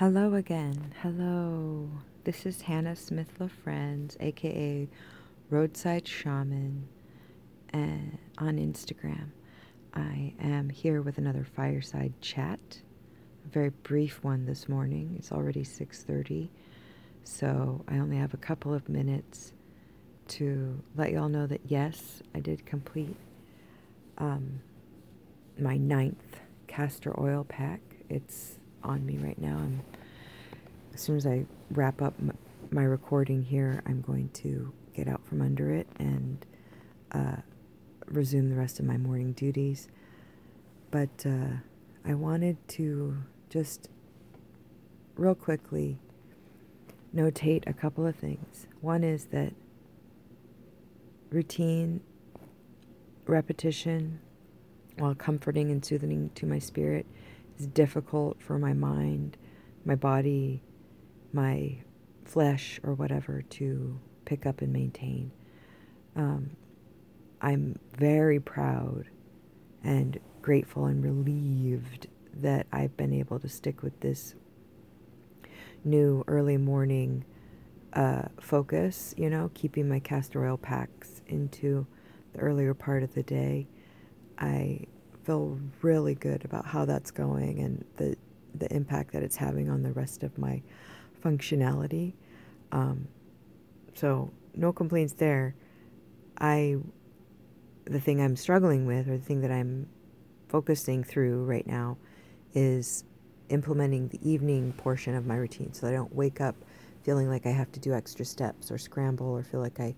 Hello again. Hello. This is Hannah Smith LaFriends, aka Roadside Shaman, uh, on Instagram. I am here with another fireside chat. A very brief one this morning. It's already 6:30, so I only have a couple of minutes to let y'all know that yes, I did complete um, my ninth castor oil pack. It's on me right now. I'm, as soon as I wrap up m- my recording here, I'm going to get out from under it and uh, resume the rest of my morning duties. But uh, I wanted to just real quickly notate a couple of things. One is that routine, repetition, while comforting and soothing to my spirit, is difficult for my mind, my body, my flesh, or whatever to pick up and maintain. Um, I'm very proud and grateful and relieved that I've been able to stick with this new early morning uh, focus, you know, keeping my castor oil packs into the earlier part of the day. I feel really good about how that's going and the the impact that it's having on the rest of my functionality. Um, so no complaints there. I the thing I'm struggling with or the thing that I'm focusing through right now is implementing the evening portion of my routine so I don't wake up feeling like I have to do extra steps or scramble or feel like I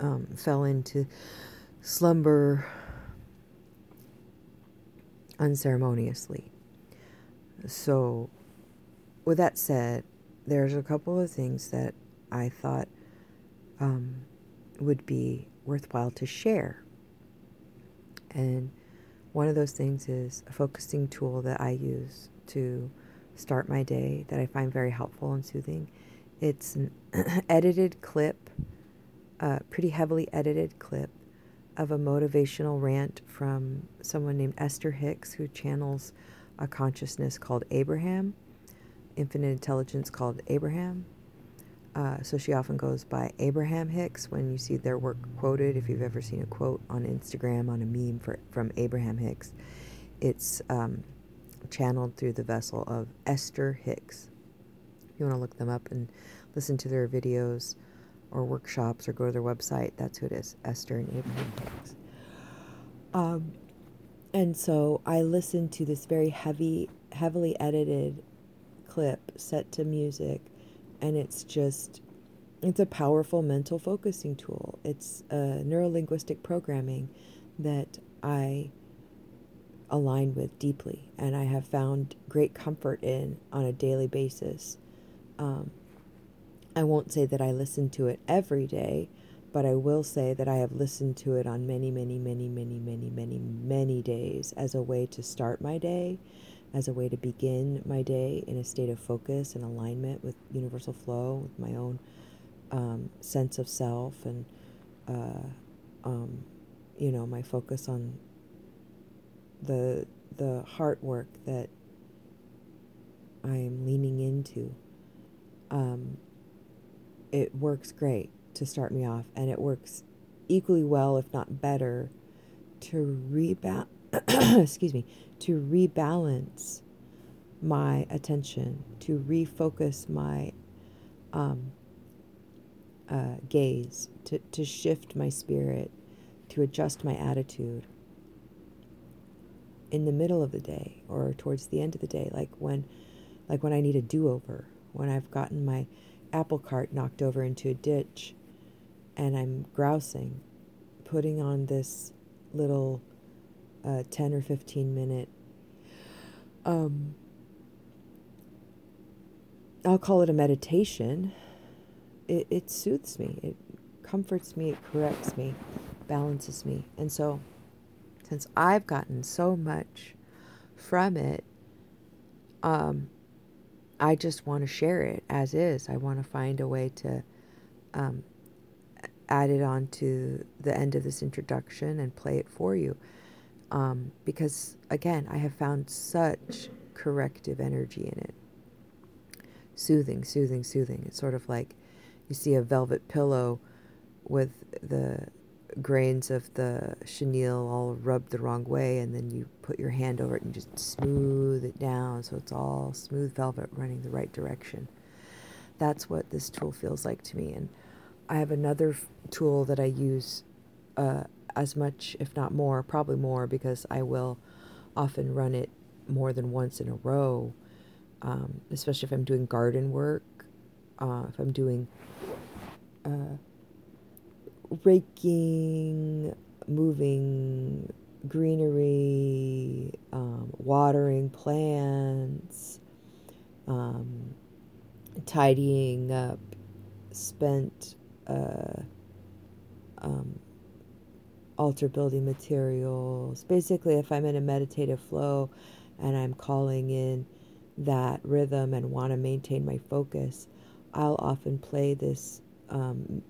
um, fell into slumber unceremoniously. So, with that said, there's a couple of things that I thought um, would be worthwhile to share. And one of those things is a focusing tool that I use to start my day that I find very helpful and soothing. It's an edited clip, a pretty heavily edited clip of a motivational rant from someone named Esther Hicks, who channels a consciousness called Abraham, infinite intelligence called Abraham. Uh, so she often goes by Abraham Hicks when you see their work quoted. If you've ever seen a quote on Instagram on a meme for, from Abraham Hicks, it's um, channeled through the vessel of Esther Hicks. If you want to look them up and listen to their videos, or workshops or go to their website. That's who it is, Esther and Abraham Hicks. Um, and so I listened to this very heavy, heavily edited clip set to music, and it's just, it's a powerful mental focusing tool. It's a neurolinguistic programming that I align with deeply, and I have found great comfort in on a daily basis. Um, I won't say that I listen to it every day, but I will say that I have listened to it on many, many, many, many, many, many, many days as a way to start my day, as a way to begin my day in a state of focus and alignment with universal flow, with my own um, sense of self, and uh, um, you know my focus on the the heart work that I am leaning into. Um, it works great to start me off, and it works equally well, if not better, to rebalance. excuse me, to rebalance my attention, to refocus my um, uh, gaze, to, to shift my spirit, to adjust my attitude in the middle of the day or towards the end of the day, like when, like when I need a do-over, when I've gotten my apple cart knocked over into a ditch and I'm grousing, putting on this little uh, 10 or 15 minute, um, I'll call it a meditation. It, it soothes me, it comforts me, it corrects me, balances me. And so, since I've gotten so much from it, um, I just want to share it as is. I want to find a way to um, add it on to the end of this introduction and play it for you. Um, because, again, I have found such corrective energy in it. soothing, soothing, soothing. It's sort of like you see a velvet pillow with the grains of the chenille all rubbed the wrong way, and then you put your hand over it and just smooth it down so it's all smooth velvet running the right direction. That's what this tool feels like to me. And I have another f- tool that I use uh, as much, if not more, probably more, because I will often run it more than once in a row, um, especially if I'm doing garden work, uh, if I'm doing uh, raking, moving greenery, um, watering plants, um, tidying up spent uh, um, altar building materials. Basically, if I'm in a meditative flow and I'm calling in that rhythm and want to maintain my focus, I'll often play this um,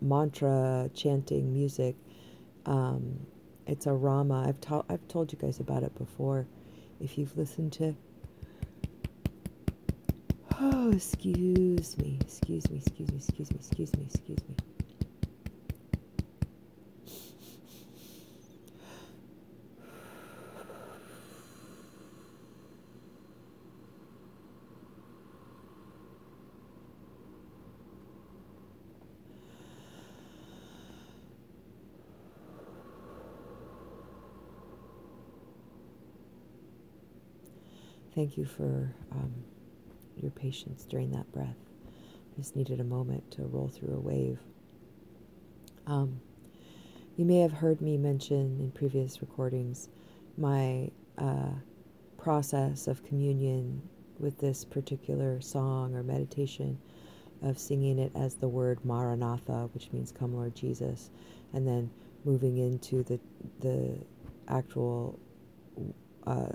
mantra chanting music. Um, it's a Rama. I've, ta- I've told you guys about it before. If you've listened to. Oh, excuse me, excuse me, excuse me, excuse me, excuse me, excuse me. Thank you for um, your patience during that breath. I just needed a moment to roll through a wave. Um, you may have heard me mention in previous recordings my uh, process of communion with this particular song or meditation of singing it as the word Maranatha, which means "Come, Lord Jesus," and then moving into the the actual uh,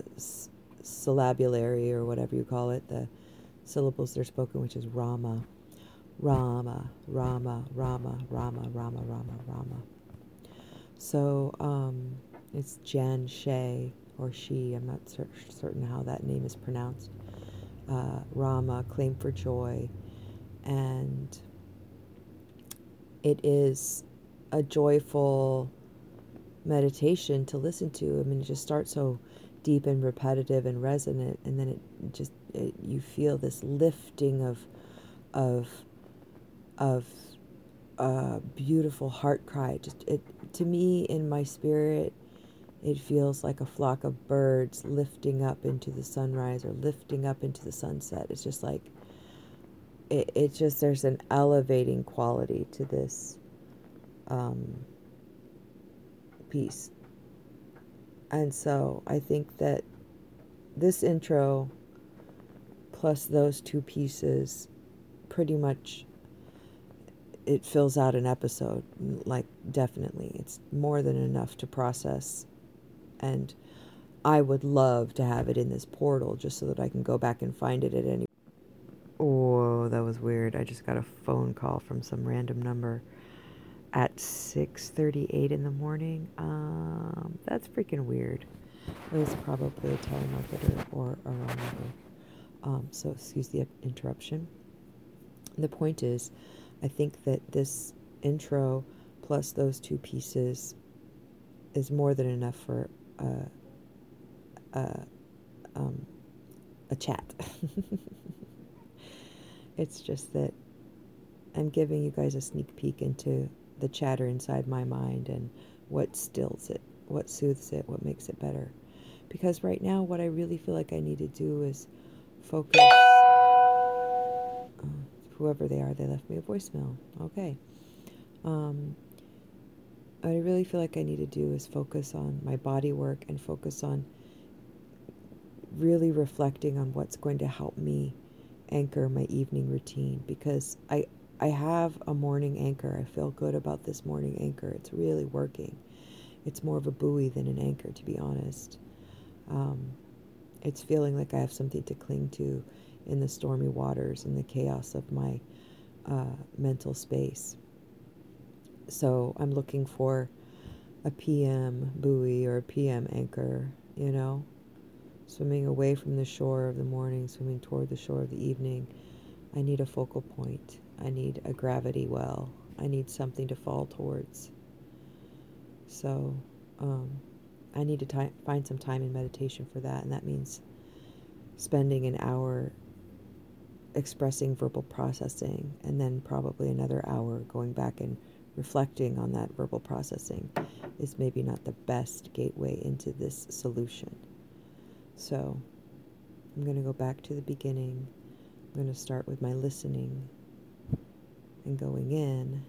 syllabulary or whatever you call it, the syllables that are spoken, which is Rama. Rama, Rama, Rama, Rama, Rama, Rama, Rama. So um, it's Jan Shay or she, I'm not cer- certain how that name is pronounced. Uh, Rama, Claim for Joy. And it is a joyful meditation to listen to. I mean, it just starts so deep and repetitive and resonant, and then it just it, you feel this lifting of of of a beautiful heart cry. Just it to me in my spirit, it feels like a flock of birds lifting up into the sunrise or lifting up into the sunset. It's just like it, it's just there's an elevating quality to this um, piece. And so I think that this intro plus those two pieces pretty much it fills out an episode like definitely. It's more than enough to process. And i would love to have it in this portal just so that i can go back and find it at any oh that was weird. I just got a phone call from some random number at 6.38 in the morning. Um, that's freaking weird. It was probably a telemarketer or a wrong number um, so excuse the interruption. The point is i think that this intro plus those two pieces is more than enough for a, a, um, a chat. It's just that i'm giving you guys a sneak peek into the chatter inside my mind and what stills it, what soothes it, what makes it better. Because right now, what I really feel like I need to do is focus. Uh, whoever they are, they left me a voicemail. Okay. Um, what I really feel like I need to do is focus on my body work and focus on really reflecting on what's going to help me anchor my evening routine because I I have a morning anchor. I feel good about this morning anchor. It's really working. It's more of a buoy than an anchor, to be honest. Um, it's feeling like I have something to cling to in the stormy waters and the chaos of my uh, mental space. So I'm looking for a PM buoy or a PM anchor, you know, swimming away from the shore of the morning, swimming toward the shore of the evening I need a focal point. I need a gravity well. I need something to fall towards. So, um, I need to find some time in meditation for that, and that means spending an hour expressing verbal processing, and then probably another hour going back and reflecting on that verbal processing is maybe not the best gateway into this solution. So I'm going to go back to the beginning. I'm going to start with my listening and going in.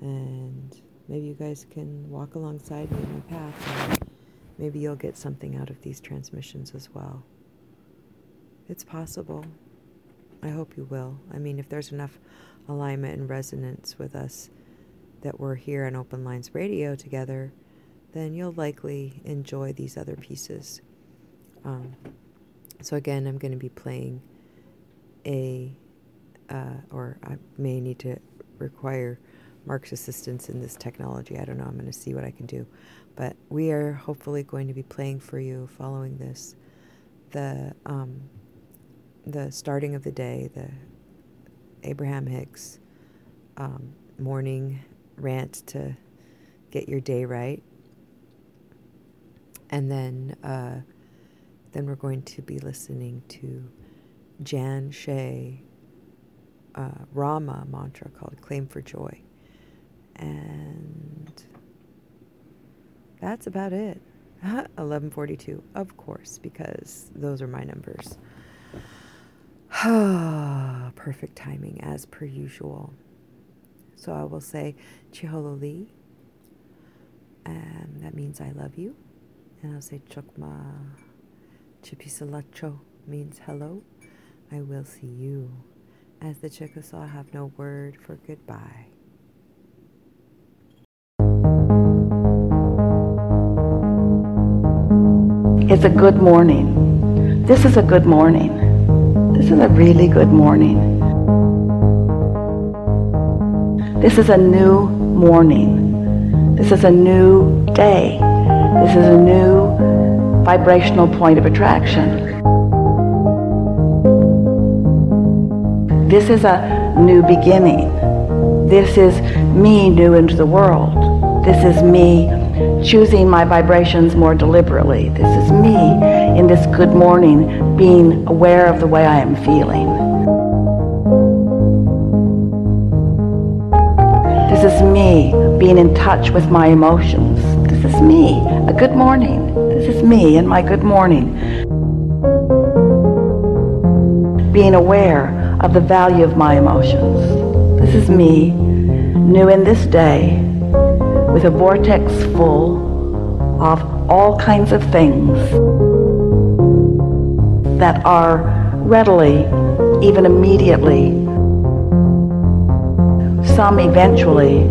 And maybe you guys can walk alongside me in my path. And maybe you'll get something out of these transmissions as well. It's possible. I hope you will. I mean, if there's enough alignment and resonance with us that we're here on Open Lines Radio together, then you'll likely enjoy these other pieces. Um, so, again, I'm going to be playing a, uh, or I may need to require Mark's assistance in this technology. I don't know. I'm going to see what I can do. But we are hopefully going to be playing for you following this the um, the starting of the day, the Abraham Hicks um, morning rant to get your day right. And then, uh, then we're going to be listening to Jan Shea uh, Rama mantra called "Claim for Joy," and that's about it. 1142, of course, because those are my numbers. Perfect timing as per usual. So I will say Chihololi, and that means I love you. And I'll say Chokma Chipisalacho means hello. I will see you. As the Chickasaw have no word for goodbye. It's a good morning. This is a good morning. This is a really good morning. This is a new morning. This is a new day. This is a new vibrational point of attraction. This is a new beginning. This is me new into the world. This is me choosing my vibrations more deliberately. This is me in this good morning being aware of the way I am feeling. This is me being in touch with my emotions. This is me, a good morning. This is me and my good morning. Being aware of the value of my emotions. This is me, new in this day, with a vortex full of all kinds of things that are readily, even immediately, some eventually,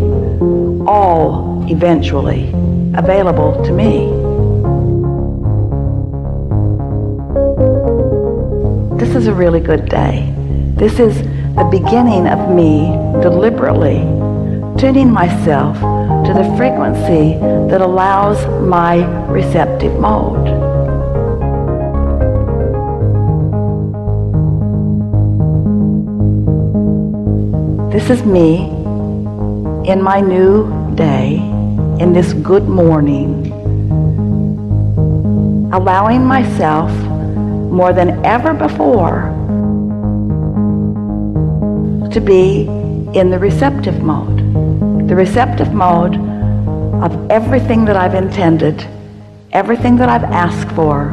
all eventually available to me. This is a really good day. This is the beginning of me deliberately tuning myself to the frequency that allows my receptive mode. This is me in my new day, in this good morning, allowing myself more than ever before to be in the receptive mode the receptive mode of everything that I've intended, everything that I've asked for,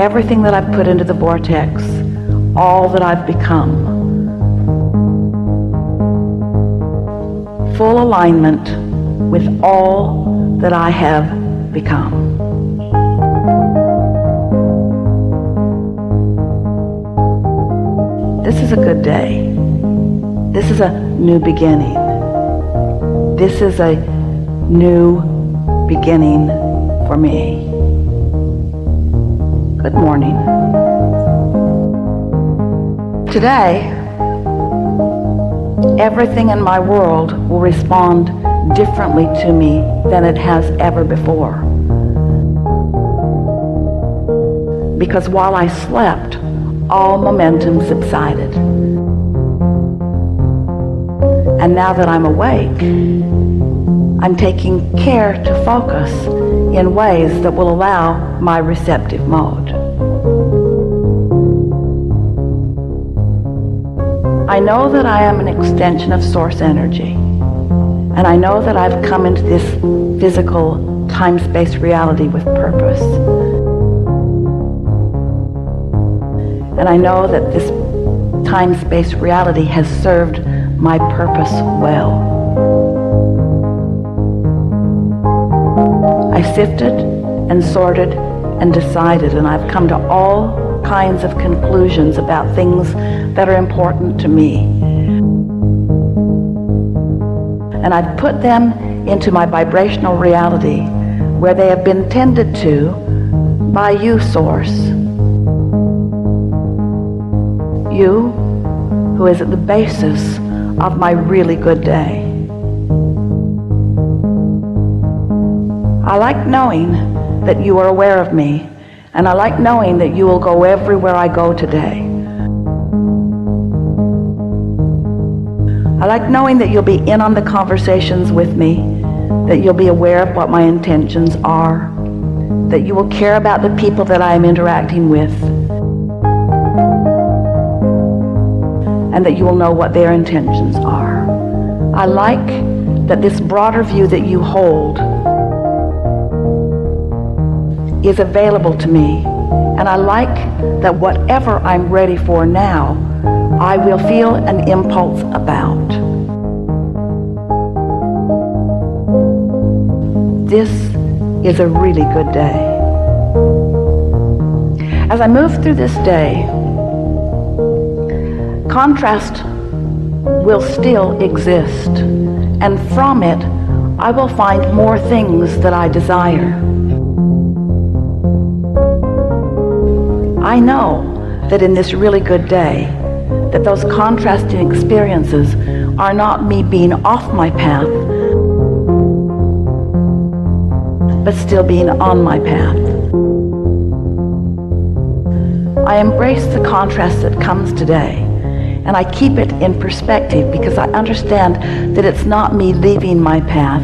everything that I've put into the vortex, all that I've become. Full alignment with all that I have become. This is a good day. This is a new beginning. This is a new beginning for me. Good morning. Today, everything in my world will respond differently to me than it has ever before. Because while I slept, all momentum subsided. And now that I'm awake, I'm taking care to focus in ways that will allow my receptive mode. I know that I am an extension of source energy. And I know that I've come into this physical time-space reality with purpose. And I know that this time-space reality has served my purpose well. I sifted and sorted and decided, and I've come to all kinds of conclusions about things that are important to me. And I've put them into my vibrational reality where they have been tended to by you, Source. You, who is at the basis of my really good day. I like knowing that you are aware of me, and I like knowing that you will go everywhere I go today. I like knowing that you'll be in on the conversations with me, that you'll be aware of what my intentions are, that you will care about the people that I am interacting with, and that you will know what their intentions are. I like that this broader view that you hold is available to me. And I like that whatever I'm ready for now, I will feel an impulse about. This is a really good day. As I move through this day, contrast will still exist, and from it, I will find more things that I desire. I know that in this really good day, that those contrasting experiences are not me being off my path, but still being on my path. I embrace the contrast that comes today and I keep it in perspective because I understand that it's not me leaving my path.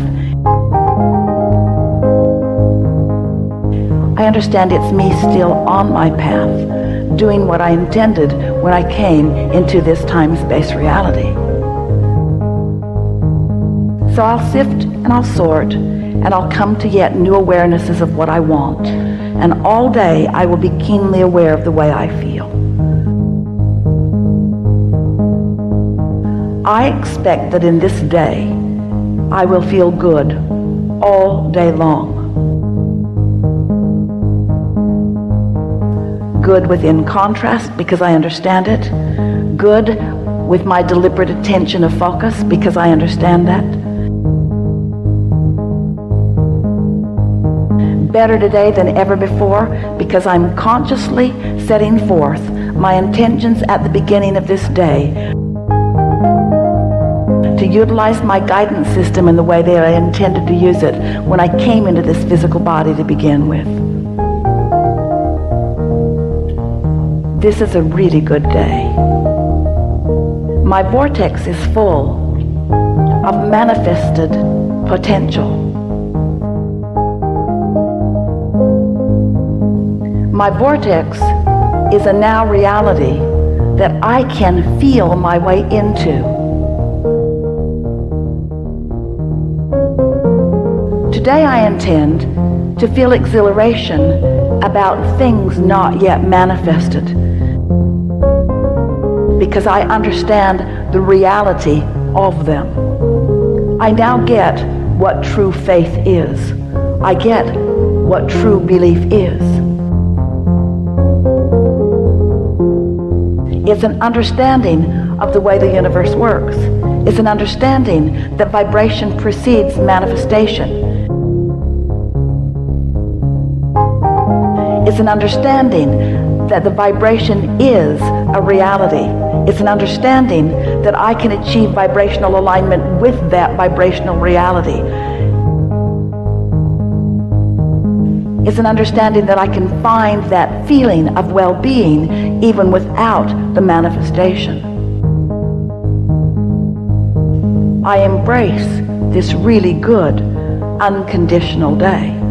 I understand it's me still on my path, doing what I intended when I came into this time-space reality. So I'll sift and I'll sort and I'll come to yet new awarenesses of what I want. And all day I will be keenly aware of the way I feel. I expect that in this day, I will feel good all day long. Good within contrast because I understand it. Good with my deliberate attention of focus because I understand that. Better today than ever before because I'm consciously setting forth my intentions at the beginning of this day to utilize my guidance system in the way that I intended to use it when I came into this physical body to begin with. This is a really good day. My vortex is full of manifested potential. My vortex is a now reality that I can feel my way into. Today I intend to feel exhilaration about things not yet manifested because I understand the reality of them. I now get what true faith is. I get what true belief is. It's an understanding of the way the universe works. It's an understanding that vibration precedes manifestation. It's an understanding that the vibration is a reality. It's an understanding that I can achieve vibrational alignment with that vibrational reality. It's an understanding that I can find that feeling of well-being even without the manifestation. I embrace this really good, unconditional day.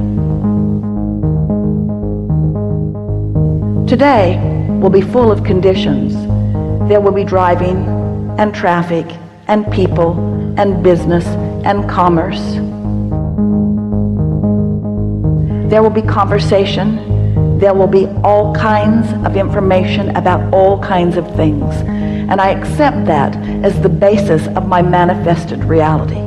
Today will be full of conditions. There will be driving and traffic and people and business and commerce there will be conversation. There will be all kinds of information about all kinds of things. And I accept that as the basis of my manifested reality.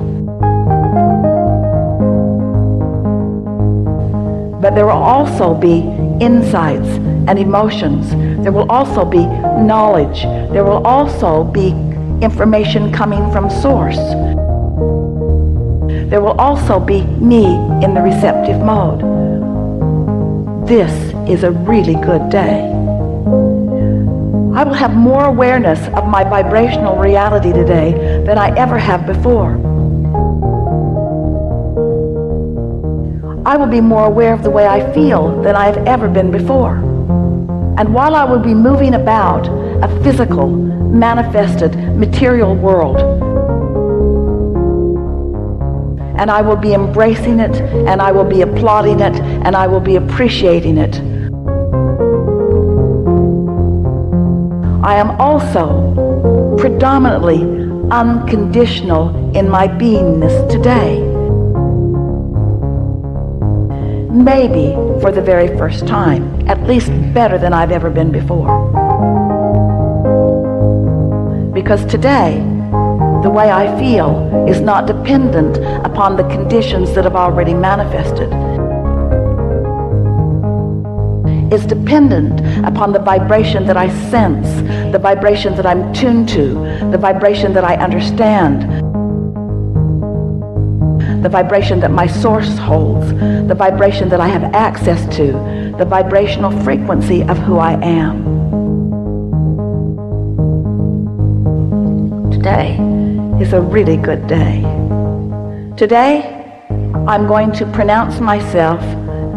But there will also be insights and emotions. There will also be knowledge. There will also be information coming from source. There will also be me in the receptive mode. This is a really good day. I will have more awareness of my vibrational reality today than I ever have before. I will be more aware of the way I feel than I have ever been before. And while I will be moving about a physical, manifested, material world, and I will be embracing it, and I will be applauding it, and I will be appreciating it. I am also predominantly unconditional in my beingness today. Maybe for the very first time, at least better than I've ever been before. Because today, the way I feel is not dependent upon the conditions that have already manifested. It's dependent upon the vibration that I sense, the vibration that I'm tuned to, the vibration that I understand, the vibration that my source holds, the vibration that I have access to, the vibrational frequency of who I am. Today, is a really good day. Today, I'm going to pronounce myself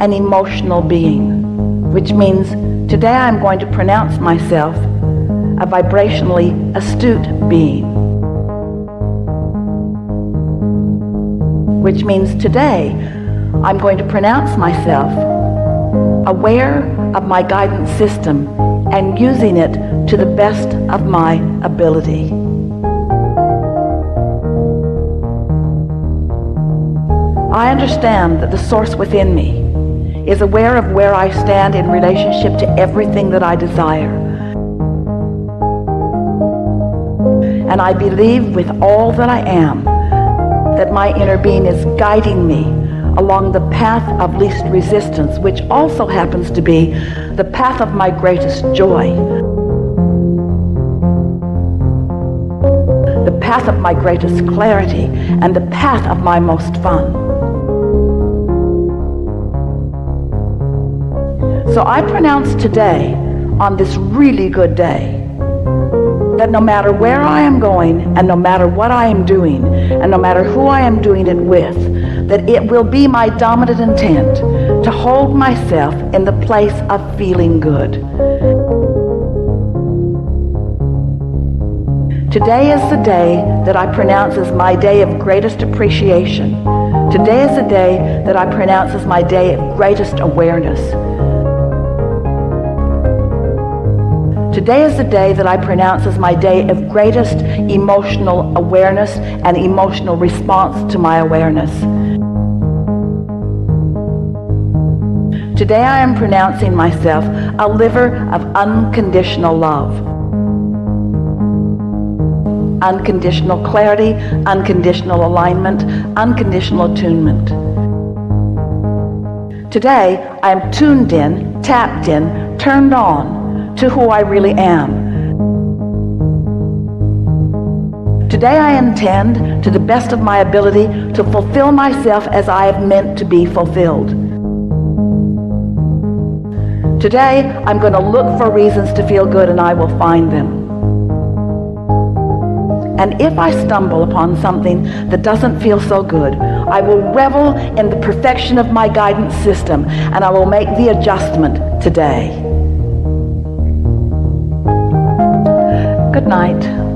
an emotional being, which means today I'm going to pronounce myself a vibrationally astute being. Which means today I'm going to pronounce myself aware of my guidance system and using it to the best of my ability. I understand that the source within me is aware of where I stand in relationship to everything that I desire. And I believe with all that I am that my inner being is guiding me along the path of least resistance, which also happens to be the path of my greatest joy. The path of my greatest clarity and the path of my most fun. So I pronounce today, on this really good day, that no matter where I am going and no matter what I am doing and no matter who I am doing it with, that it will be my dominant intent to hold myself in the place of feeling good. Today is the day that I pronounce as my day of greatest appreciation. Today is the day that I pronounce as my day of greatest awareness. Today is the day that I pronounce as my day of greatest emotional awareness and emotional response to my awareness. Today I am pronouncing myself a liver of unconditional love. Unconditional clarity, unconditional alignment, unconditional attunement. Today I am tuned in, tapped in, turned on to who I really am. Today I intend, to the best of my ability, to fulfill myself as I have meant to be fulfilled. Today, I'm going to look for reasons to feel good and I will find them. And if I stumble upon something that doesn't feel so good, I will revel in the perfection of my guidance system and I will make the adjustment today. Good night.